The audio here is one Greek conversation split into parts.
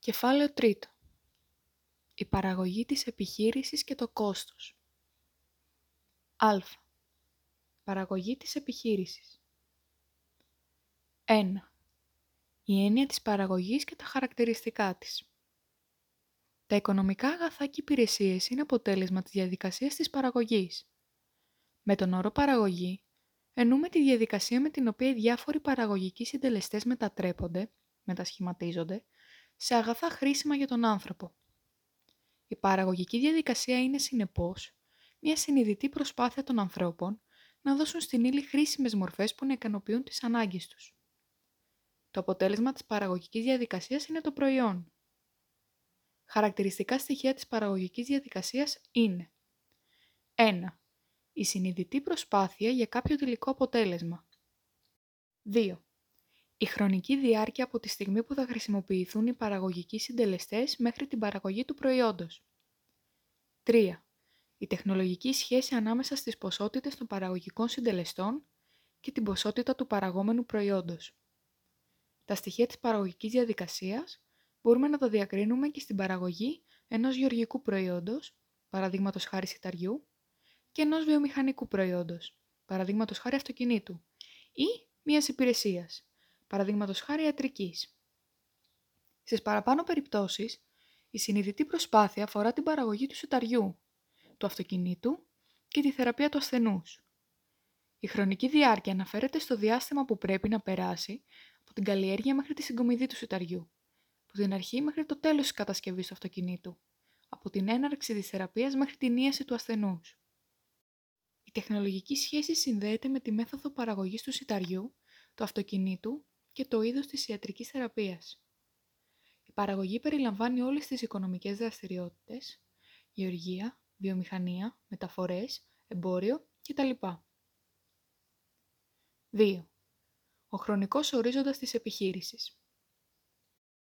Κεφάλαιο τρίτο. Η παραγωγή της επιχείρησης και το κόστος. Α. Παραγωγή της επιχείρησης. 1. Η έννοια της παραγωγής και τα χαρακτηριστικά της. Τα οικονομικά αγαθά και υπηρεσίες είναι αποτέλεσμα της διαδικασίας της παραγωγής. Με τον όρο παραγωγή, εννοούμε τη διαδικασία με την οποία οι διάφοροι παραγωγικοί συντελεστές μετατρέπονται, μετασχηματίζονται, σε αγαθά χρήσιμα για τον άνθρωπο. Η παραγωγική διαδικασία είναι συνεπώς μια συνειδητή προσπάθεια των ανθρώπων να δώσουν στην ύλη χρήσιμες μορφές που να ικανοποιούν τις ανάγκες τους. Το αποτέλεσμα της παραγωγικής διαδικασίας είναι το προϊόν. Χαρακτηριστικά στοιχεία της παραγωγικής διαδικασίας είναι 1. Η συνειδητή προσπάθεια για κάποιο τελικό αποτέλεσμα. 2. Η χρονική διάρκεια από τη στιγμή που θα χρησιμοποιηθούν οι παραγωγικοί συντελεστές μέχρι την παραγωγή του προϊόντος. 3. Η τεχνολογική σχέση ανάμεσα στις ποσότητες των παραγωγικών συντελεστών και την ποσότητα του παραγόμενου προϊόντος. Τα στοιχεία της παραγωγικής διαδικασίας μπορούμε να τα διακρίνουμε και στην παραγωγή ενός γεωργικού προϊόντος, παραδείγματος χάρη σιταριού, και ενός βιομηχανικού προϊόντος, παραδείγματος χάρη αυτοκινήτου, ή μιας υπηρεσίας, παραδείγματος χάρη ιατρικής. Στις παραπάνω περιπτώσεις, η συνειδητή προσπάθεια αφορά την παραγωγή του σιταριού, του αυτοκινήτου και τη θεραπεία του ασθενούς. Η χρονική διάρκεια αναφέρεται στο διάστημα που πρέπει να περάσει από την καλλιέργεια μέχρι τη συγκομιδή του σιταριού, από την αρχή μέχρι το τέλος της κατασκευής του αυτοκινήτου, από την έναρξη της θεραπείας μέχρι την ίαση του ασθενούς. Η τεχνολογική σχέση συνδέεται με τη μέθοδο παραγωγής του σιταριού, του αυτοκινήτου και το είδος της ιατρικής θεραπείας. Η παραγωγή περιλαμβάνει όλες τις οικονομικές δραστηριότητες, γεωργία, βιομηχανία, μεταφορές, εμπόριο κτλ. 2. Ο χρονικός ορίζοντας της επιχείρησης.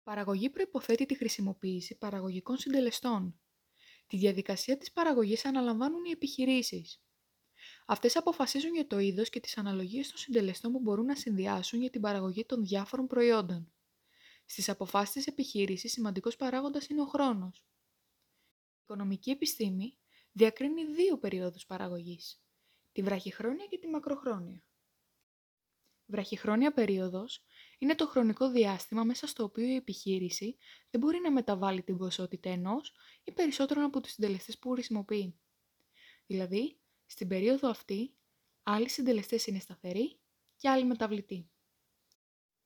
Παραγωγή προϋποθέτει τη χρησιμοποίηση παραγωγικών συντελεστών. Τη διαδικασία της παραγωγής αναλαμβάνουν οι επιχειρήσεις. Αυτές αποφασίζουν για το είδος και τις αναλογίες των συντελεστών που μπορούν να συνδυάσουν για την παραγωγή των διάφορων προϊόντων. Στις αποφάσεις της επιχείρησης, σημαντικός παράγοντας είναι ο χρόνος. Η οικονομική επιστήμη διακρίνει δύο περίοδου παραγωγής, τη βραχυχρόνια και τη μακροχρόνια. Βραχυχρόνια περίοδος είναι το χρονικό διάστημα μέσα στο οποίο η επιχείρηση δεν μπορεί να μεταβάλει την ποσότητα ενός ή περισσότερων από τους συντελεστές που χρησιμοποιεί. Δηλαδή, στην περίοδο αυτή, άλλοι συντελεστές είναι σταθεροί και άλλοι μεταβλητοί.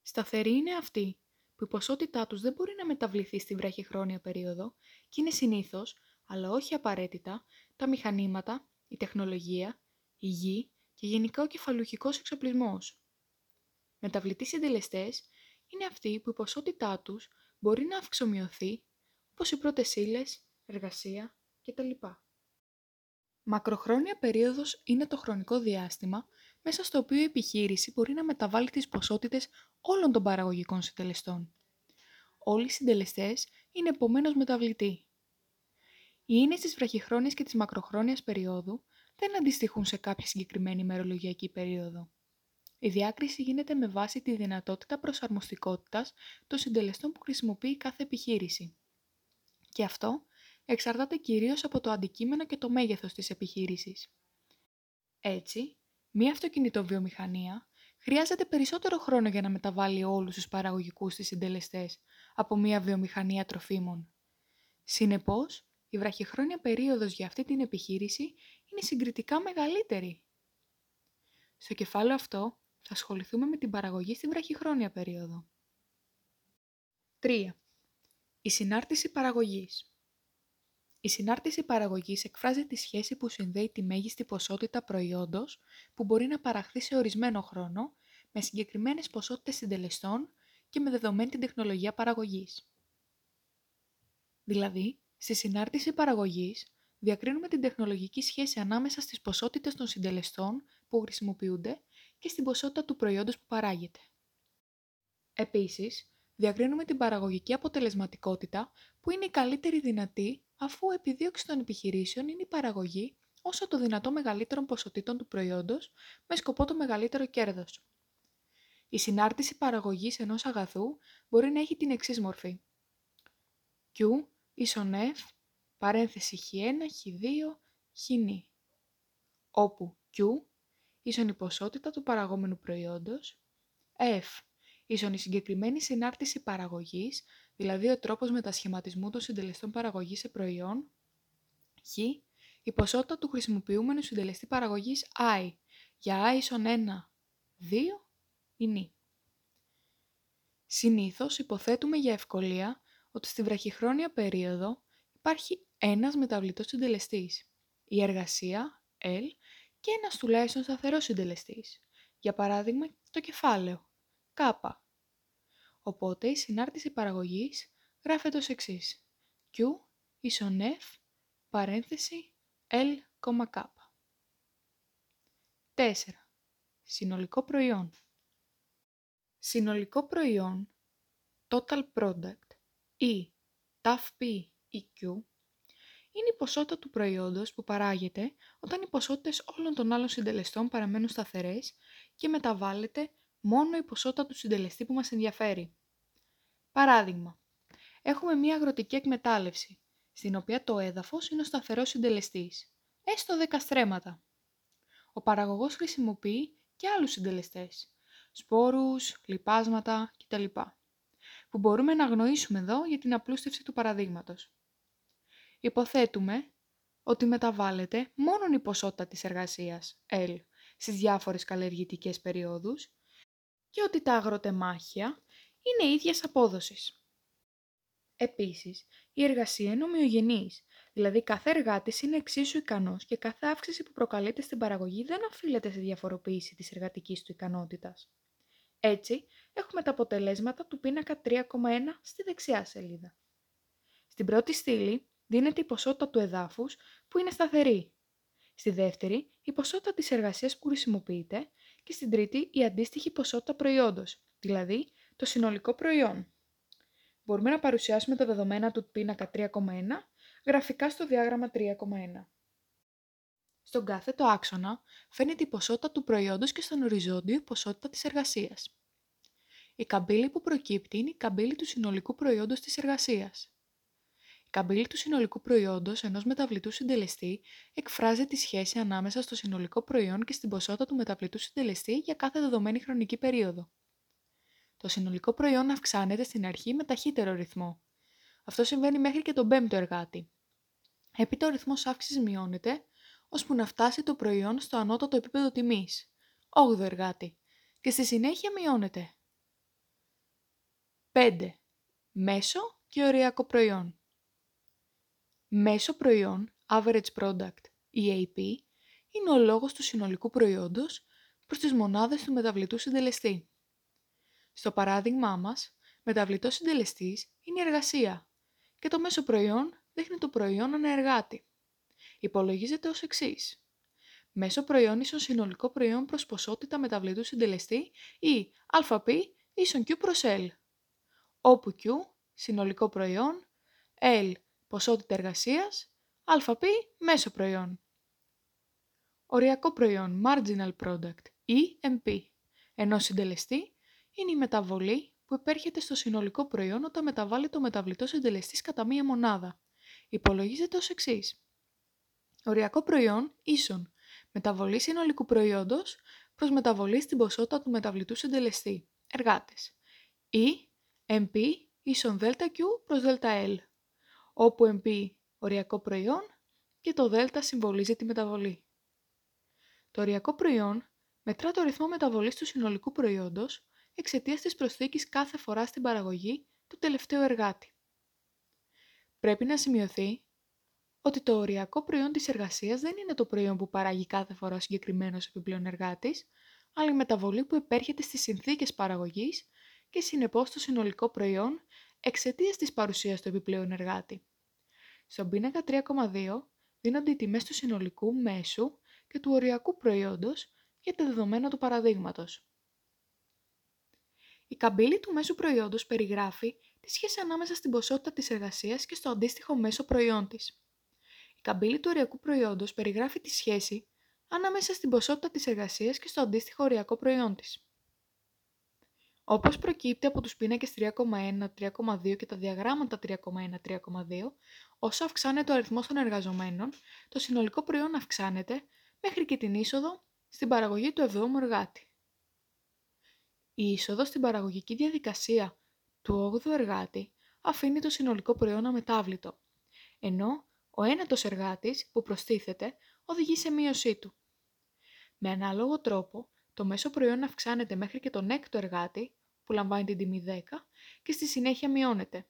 Σταθεροί είναι αυτοί που η ποσότητά τους δεν μπορεί να μεταβληθεί στη βραχυχρόνια περίοδο και είναι συνήθως, αλλά όχι απαραίτητα, τα μηχανήματα, η τεχνολογία, η γη και γενικά ο κεφαλουχικός εξοπλισμός. Μεταβλητοί συντελεστές είναι αυτοί που η ποσότητά τους μπορεί να αυξομοιωθεί, όπως οι πρώτες ύλες, εργασία κτλ. Μακροχρόνια περίοδος είναι το χρονικό διάστημα μέσα στο οποίο η επιχείρηση μπορεί να μεταβάλει τις ποσότητες όλων των παραγωγικών συντελεστών. Όλοι οι συντελεστές είναι επομένως μεταβλητοί. Οι ίνες της βραχυχρόνιας και της μακροχρόνιας περίοδου δεν αντιστοιχούν σε κάποια συγκεκριμένη ημερολογιακή περίοδο. Η διάκριση γίνεται με βάση τη δυνατότητα προσαρμοστικότητας των συντελεστών που χρησιμοποιεί κάθε επιχείρηση. Και αυτό εξαρτάται κυρίως από το αντικείμενο και το μέγεθος της επιχείρησης. Έτσι, μία αυτοκινητοβιομηχανία χρειάζεται περισσότερο χρόνο για να μεταβάλει όλους τους παραγωγικούς της συντελεστές από μία βιομηχανία τροφίμων. Συνεπώς, η βραχυχρόνια περίοδος για αυτή την επιχείρηση είναι συγκριτικά μεγαλύτερη. Στο κεφάλαιο αυτό θα ασχοληθούμε με την παραγωγή στην βραχυχρόνια περίοδο. 3. Η συνάρτηση παραγωγής. Η συνάρτηση παραγωγής εκφράζει τη σχέση που συνδέει τη μέγιστη ποσότητα προϊόντος που μπορεί να παραχθεί σε ορισμένο χρόνο με συγκεκριμένες ποσότητες συντελεστών και με δεδομένη την τεχνολογία παραγωγής. Δηλαδή, στη συνάρτηση παραγωγής διακρίνουμε την τεχνολογική σχέση ανάμεσα στις ποσότητες των συντελεστών που χρησιμοποιούνται και στην ποσότητα του προϊόντος που παράγεται. Επίσης, διακρίνουμε την παραγωγική αποτελεσματικότητα που είναι η καλύτερη δυνατή αφού επιδίωξη των επιχειρήσεων είναι η παραγωγή όσο το δυνατό μεγαλύτερων ποσοτήτων του προϊόντος με σκοπό το μεγαλύτερο κέρδος. Η συνάρτηση παραγωγής ενός αγαθού μπορεί να έχει την εξής μορφή. Q ίσον F παρένθεση Χ1, Χ2, Χ όπου Q ίσον η ποσότητα του παραγόμενου προϊόντος, F ίσον η συγκεκριμένη συνάρτηση παραγωγής, δηλαδή ο τρόπος μετασχηματισμού των συντελεστών παραγωγής σε προϊόν, Χ η ποσότητα του χρησιμοποιούμενου συντελεστή παραγωγής I για I ίσον 1, 2 ή νη. Συνήθως υποθέτουμε για ευκολία ότι στη βραχυχρόνια περίοδο υπάρχει ένας μεταβλητός συντελεστής, η εργασία, L, και ένας τουλάχιστον σταθερός συντελεστής, για παράδειγμα το κεφάλαιο, K. Οπότε η συνάρτηση παραγωγής γράφεται ως εξής. Q ίσον F παρένθεση L, K. 4. Συνολικό προϊόν. Συνολικό προϊόν, total product ή TAFP ή Q, είναι η ποσότητα του προϊόντος που παράγεται όταν οι ποσότητες όλων των άλλων συντελεστών παραμένουν σταθερές και μεταβάλλεται μόνο η ποσότητα του συντελεστή που μας ενδιαφέρει. Παράδειγμα, έχουμε μία αγροτική εκμετάλλευση, στην οποία το έδαφος είναι ο σταθερός συντελεστής, έστω 10 στρέμματα. Ο παραγωγός χρησιμοποιεί και άλλους συντελεστές, σπόρους, λιπάσματα κτλ. που μπορούμε να αγνοήσουμε εδώ για την απλούστευση του παραδείγματος. Υποθέτουμε ότι μεταβάλλεται μόνο η ποσότητα της εργασίας, L, στις διάφορες καλλιεργητικές περιόδους και ότι τα αγροτεμάχια είναι ίδιας απόδοσης. Επίσης, η εργασία είναι ομοιογενής, δηλαδή κάθε εργάτης είναι εξίσου ικανός και κάθε αύξηση που προκαλείται στην παραγωγή δεν οφείλεται σε διαφοροποίηση της εργατικής του ικανότητας. Έτσι, έχουμε τα αποτελέσματα του πίνακα 3,1 στη δεξιά σελίδα. Στην πρώτη στήλη δίνεται η ποσότητα του εδάφους που είναι σταθερή. Στη δεύτερη, η ποσότητα της εργασίας που χρησιμοποιείται και στην τρίτη η αντίστοιχη ποσότητα προϊόντος, δηλαδή το συνολικό προϊόν. Μπορούμε να παρουσιάσουμε τα δεδομένα του πίνακα 3,1 γραφικά στο διάγραμμα 3,1. Στον κάθε το άξονα φαίνεται η ποσότητα του προϊόντος και στον οριζόντιο η ποσότητα της εργασίας. Η καμπύλη που προκύπτει είναι η καμπύλη του συνολικού προϊόντος της εργασίας. Η καμπύλη του συνολικού προϊόντος ενός μεταβλητού συντελεστή εκφράζει τη σχέση ανάμεσα στο συνολικό προϊόν και στην ποσότητα του μεταβλητού συντελεστή για κάθε δεδομένη χρονική περίοδο. Το συνολικό προϊόν αυξάνεται στην αρχή με ταχύτερο ρυθμό. Αυτό συμβαίνει μέχρι και τον πέμπτο εργάτη. Έπειτα ο ρυθμός αύξησης μειώνεται, ώσπου να φτάσει το προϊόν στο ανώτατο επίπεδο τιμής, 8ο εργάτη, και στη συνέχεια μειώνεται. 5. Μέσο και οριακό προϊόν. Μέσο προϊόν, average product, EAP, είναι ο λόγος του συνολικού προϊόντος προς τις μονάδες του μεταβλητού συντελεστή. Στο παράδειγμά μας, μεταβλητός συντελεστής είναι η εργασία και το μέσο προϊόν δείχνει το προϊόν αναεργάτη. Υπολογίζεται ως εξής. Μέσο προϊόν ίσον συνολικό προϊόν προς ποσότητα μεταβλητού συντελεστή ή ΑΠ ίσον Q προς L, όπου Q συνολικό προϊόν, L ποσότητα εργασίας, ΑΠ μέσο προϊόν. Οριακό προϊόν marginal product ή MP, ενώ συντελεστή είναι η μεταβολή που επέρχεται στο συνολικό προϊόν όταν μεταβάλλει το μεταβλητός συντελεστής κατά μία μονάδα. Υπολογίζεται ως εξής. Οριακό προϊόν ίσον μεταβολή συνολικού προϊόντος προς μεταβολή στην ποσότητα του μεταβλητού συντελεστή, εργάτες, ή MP ίσον ΔQ προς ΔL, όπου MP οριακό προϊόν και το Δ συμβολίζει τη μεταβολή. Το οριακό προϊόν μετρά το ρυθμό μεταβολής του συνολικού προϊόντος εξαιτίας της προσθήκης κάθε φορά στην παραγωγή του τελευταίου εργάτη. Πρέπει να σημειωθεί ότι το οριακό προϊόν της εργασίας δεν είναι το προϊόν που παράγει κάθε φορά ο συγκεκριμένος επιπλέον εργάτης, αλλά η μεταβολή που επέρχεται στις συνθήκες παραγωγής και συνεπώς το συνολικό προϊόν εξαιτίας της παρουσίας του επιπλέον εργάτη. Στον πίνακα 3,2 δίνονται οι τιμές του συνολικού μέσου και του οριακού προϊόντος για τα δεδομένα του παραδείγματος. Η καμπύλη του μέσου προϊόντος περιγράφει τη σχέση ανάμεσα στην ποσότητα της εργασίας και στο αντίστοιχο μέσο προϊόν της. Η καμπύλη του οριακού προϊόντος περιγράφει τη σχέση ανάμεσα στην ποσότητα της εργασίας και στο αντίστοιχο οριακό προϊόν της. Όπως προκύπτει από τους πίνακες 3,1, 3,2 και τα διαγράμματα 3,1, 3,2, όσο αυξάνεται ο αριθμός των εργαζομένων, το συνολικό προϊόν αυξάνεται μέχρι και την είσοδο στην παραγωγή του 7ου εργάτη. Η είσοδο στην παραγωγική διαδικασία του 8ου εργάτη αφήνει το συνολικό προϊόν αμετάβλητο, ενώ ο ένατος εργάτης που προστίθεται οδηγεί σε μείωσή του. Με ανάλογο τρόπο, το μέσο προϊόν αυξάνεται μέχρι και τον έκτο εργάτη, που λαμβάνει την τιμή 10, και στη συνέχεια μειώνεται.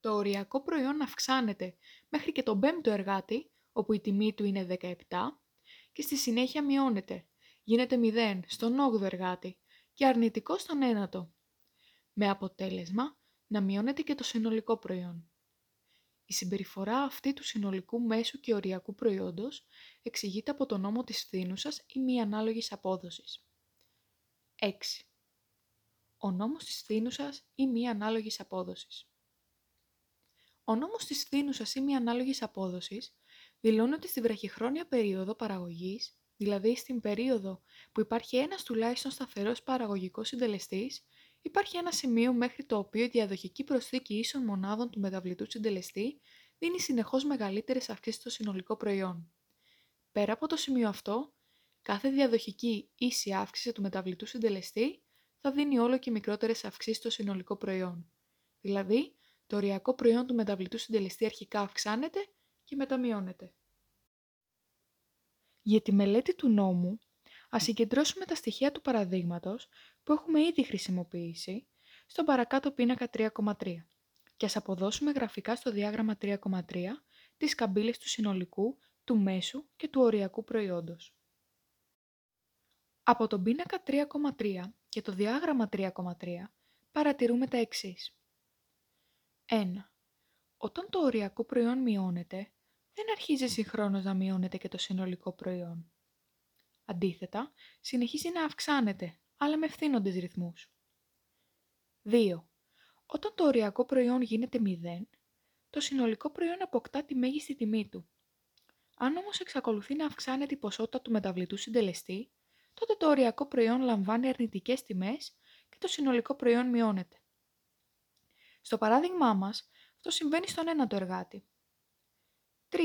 Το οριακό προϊόν αυξάνεται μέχρι και τον πέμπτο εργάτη, όπου η τιμή του είναι 17, και στη συνέχεια μειώνεται. Γίνεται 0 στον 8ο εργάτη και αρνητικό στον ένατο. Με αποτέλεσμα να μειώνεται και το συνολικό προϊόν. Η συμπεριφορά αυτή του συνολικού μέσου και οριακού προϊόντος εξηγείται από το νόμο της φθήνουσας ή μη ανάλογης απόδοσης. 6. Ο νόμος της φθήνουσας ή μη ανάλογης απόδοσης. Ο νόμος της φθήνουσας ή μη ανάλογης απόδοσης δηλώνει ότι στη βραχυχρόνια περίοδο παραγωγής, δηλαδή στην περίοδο που υπάρχει ένας τουλάχιστον σταθερός παραγωγικός συντελεστής, υπάρχει ένα σημείο μέχρι το οποίο η διαδοχική προσθήκη ίσων μονάδων του μεταβλητού συντελεστή δίνει συνεχώς μεγαλύτερες αυξήσεις στο συνολικό προϊόν. Πέρα από το σημείο αυτό, κάθε διαδοχική ίση αύξηση του μεταβλητού συντελεστή θα δίνει όλο και μικρότερες αυξήσεις στο συνολικό προϊόν. Δηλαδή, το οριακό προϊόν του μεταβλητού συντελεστή αρχικά αυξάνεται και μεταμειώνεται. Για τη μελέτη του νόμου, ας συγκεντρώσουμε τα στοιχεία του παραδείγματος που έχουμε ήδη χρησιμοποιήσει στον παρακάτω πίνακα 3,3 και ας αποδώσουμε γραφικά στο διάγραμμα 3,3 τις καμπύλες του συνολικού, του μέσου και του οριακού προϊόντος. Από τον πίνακα 3,3 και το διάγραμμα 3,3 παρατηρούμε τα εξής. 1. Όταν το οριακό προϊόν μειώνεται, δεν αρχίζει συγχρόνως να μειώνεται και το συνολικό προϊόν. Αντίθετα, συνεχίζει να αυξάνεται, αλλά με ευθύνοντες ρυθμούς. 2. Όταν το οριακό προϊόν γίνεται 0, το συνολικό προϊόν αποκτά τη μέγιστη τιμή του. Αν όμως εξακολουθεί να αυξάνεται η ποσότητα του μεταβλητού συντελεστή, τότε το οριακό προϊόν λαμβάνει αρνητικές τιμές και το συνολικό προϊόν μειώνεται. Στο παράδειγμά μας, αυτό συμβαίνει στον ένατο εργάτη. 3.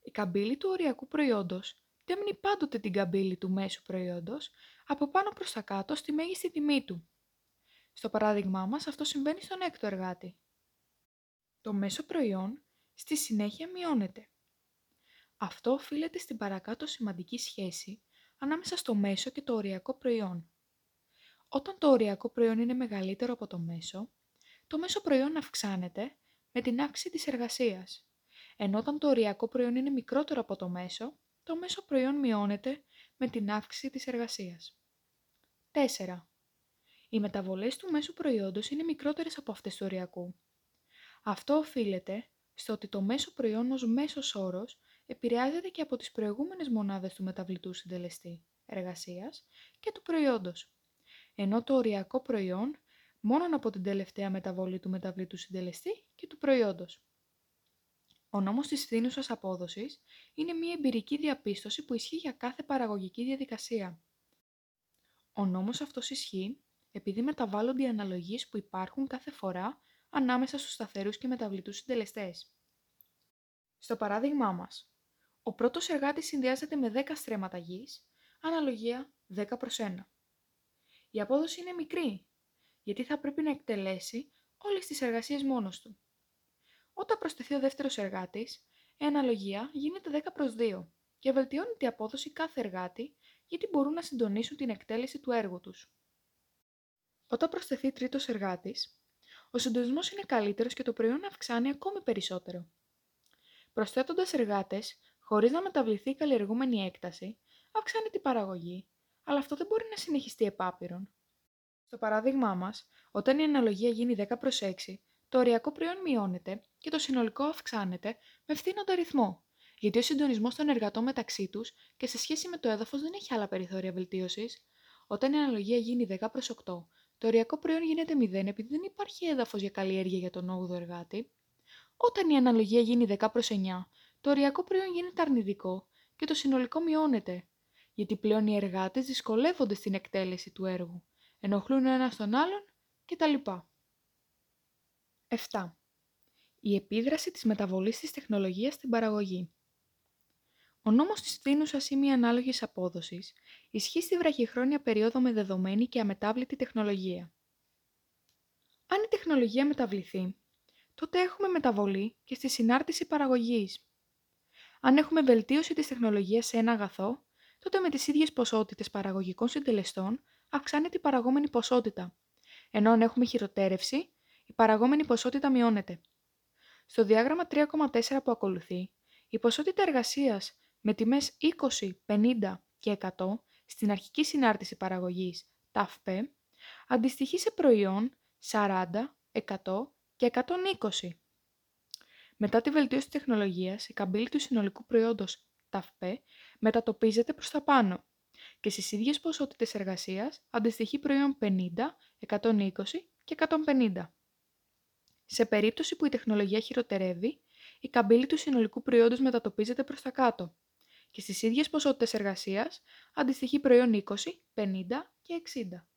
Η καμπύλη του οριακού προϊόντος τέμνει πάντοτε την καμπύλη του μέσου προϊόντος από πάνω προς τα κάτω στη μέγιστη τιμή του. Στο παράδειγμά μας αυτό συμβαίνει στον έκτο εργάτη. Το μέσο προϊόν στη συνέχεια μειώνεται. Αυτό οφείλεται στην παρακάτω σημαντική σχέση ανάμεσα στο μέσο και το οριακό προϊόν. Όταν το οριακό προϊόν είναι μεγαλύτερο από το μέσο, το μέσο προϊόν αυξάνεται με την αύξηση της εργασίας, ενώ όταν το οριακό προϊόν είναι μικρότερο από το μέσο, το μέσο προϊόν μειώνεται με την αύξηση της εργασίας. 4. Οι μεταβολές του μέσου προϊόντος είναι μικρότερες από αυτές του οριακού. Αυτό οφείλεται στο ότι το μέσο προϊόν ως μέσος όρος επηρεάζεται και από τις προηγούμενες μονάδες του μεταβλητού συντελεστή εργασίας και του προϊόντος, ενώ το οριακό προϊόν μόνο από την τελευταία μεταβολή του μεταβλητού συντελεστή και του προϊόντος. Ο νόμος της φθήνουσας απόδοσης είναι μια εμπειρική διαπίστωση που ισχύει για κάθε παραγωγική διαδικασία. Ο νόμος αυτός ισχύει επειδή μεταβάλλονται οι αναλογίες που υπάρχουν κάθε φορά ανάμεσα στους σταθερούς και μεταβλητούς συντελεστές. Στο παράδειγμά μας, ο πρώτος εργάτης συνδυάζεται με 10 στρέμματα γης, αναλογία 10 προς 1. Η απόδοση είναι μικρή, γιατί θα πρέπει να εκτελέσει όλες τις εργασίες μόνος του. Όταν προσθεθεί ο δεύτερος εργάτης, η αναλογία γίνεται 10 προς 2 και βελτιώνεται η απόδοση κάθε εργάτη γιατί μπορούν να συντονίσουν την εκτέλεση του έργου τους. Όταν προσθεθεί τρίτος εργάτης, ο συντονισμός είναι καλύτερος και το προϊόν αυξάνει ακόμη περισσότερο. Προσθέτοντας εργάτες, χωρίς να μεταβληθεί η καλλιεργούμενη έκταση, αυξάνει την παραγωγή, αλλά αυτό δεν μπορεί να συνεχιστεί επάπειρον. Στο παράδειγμά μας, όταν η αναλογία γίνει 10 προς 6, το οριακό προϊόν μειώνεται και το συνολικό αυξάνεται με φθήνοντα ρυθμό, γιατί ο συντονισμός των εργατών μεταξύ τους και σε σχέση με το έδαφος δεν έχει άλλα περιθώρια βελτίωσης. Όταν η αναλογία γίνει 10 προς 8, το οριακό προϊόν γίνεται 0 επειδή δεν υπάρχει έδαφος για καλλιέργεια για τον 8ο εργάτη. Όταν η αναλογία γίνει 10 προς 9, το οριακό προϊόν γίνεται αρνητικό και το συνολικό μειώνεται, γιατί πλέον οι εργάτες δυσκολεύονται στην εκτέλεση του έργου, ενοχλούν ο ένας τον άλλον κτλ. 7. Η επίδραση της μεταβολής της τεχνολογίας στην παραγωγή. Ο νόμος της φθήνουσας ή μη ανάλογης απόδοσης ισχύει στη βραχυχρόνια περίοδο με δεδομένη και αμετάβλητη τεχνολογία. Αν η τεχνολογία μεταβληθεί, τότε έχουμε μεταβολή και στη συνάρτηση παραγωγής. Αν έχουμε βελτίωση της τεχνολογίας σε ένα αγαθό, τότε με τις ίδιες ποσότητες παραγωγικών συντελεστών αυξάνεται η παραγόμενη ποσότητα, ενώ αν έχουμε χειροτέρευση, η παραγόμενη ποσότητα μειώνεται. Στο διάγραμμα 3,4 που ακολουθεί, η ποσότητα εργασίας με τιμές 20, 50 και 100 στην αρχική συνάρτηση παραγωγής ΤΑΦΠ αντιστοιχεί σε προϊόν 40, 100 και 120. Μετά τη βελτίωση της τεχνολογίας, η καμπύλη του συνολικού προϊόντος ΤΑΦΠ μετατοπίζεται προς τα πάνω και στις ίδιες ποσότητες εργασίας αντιστοιχεί προϊόν 50, 120 και 150. Σε περίπτωση που η τεχνολογία χειροτερεύει, η καμπύλη του συνολικού προϊόντος μετατοπίζεται προς τα κάτω και στις ίδιες ποσότητες εργασίας αντιστοιχεί προϊόν 20, 50 και 60.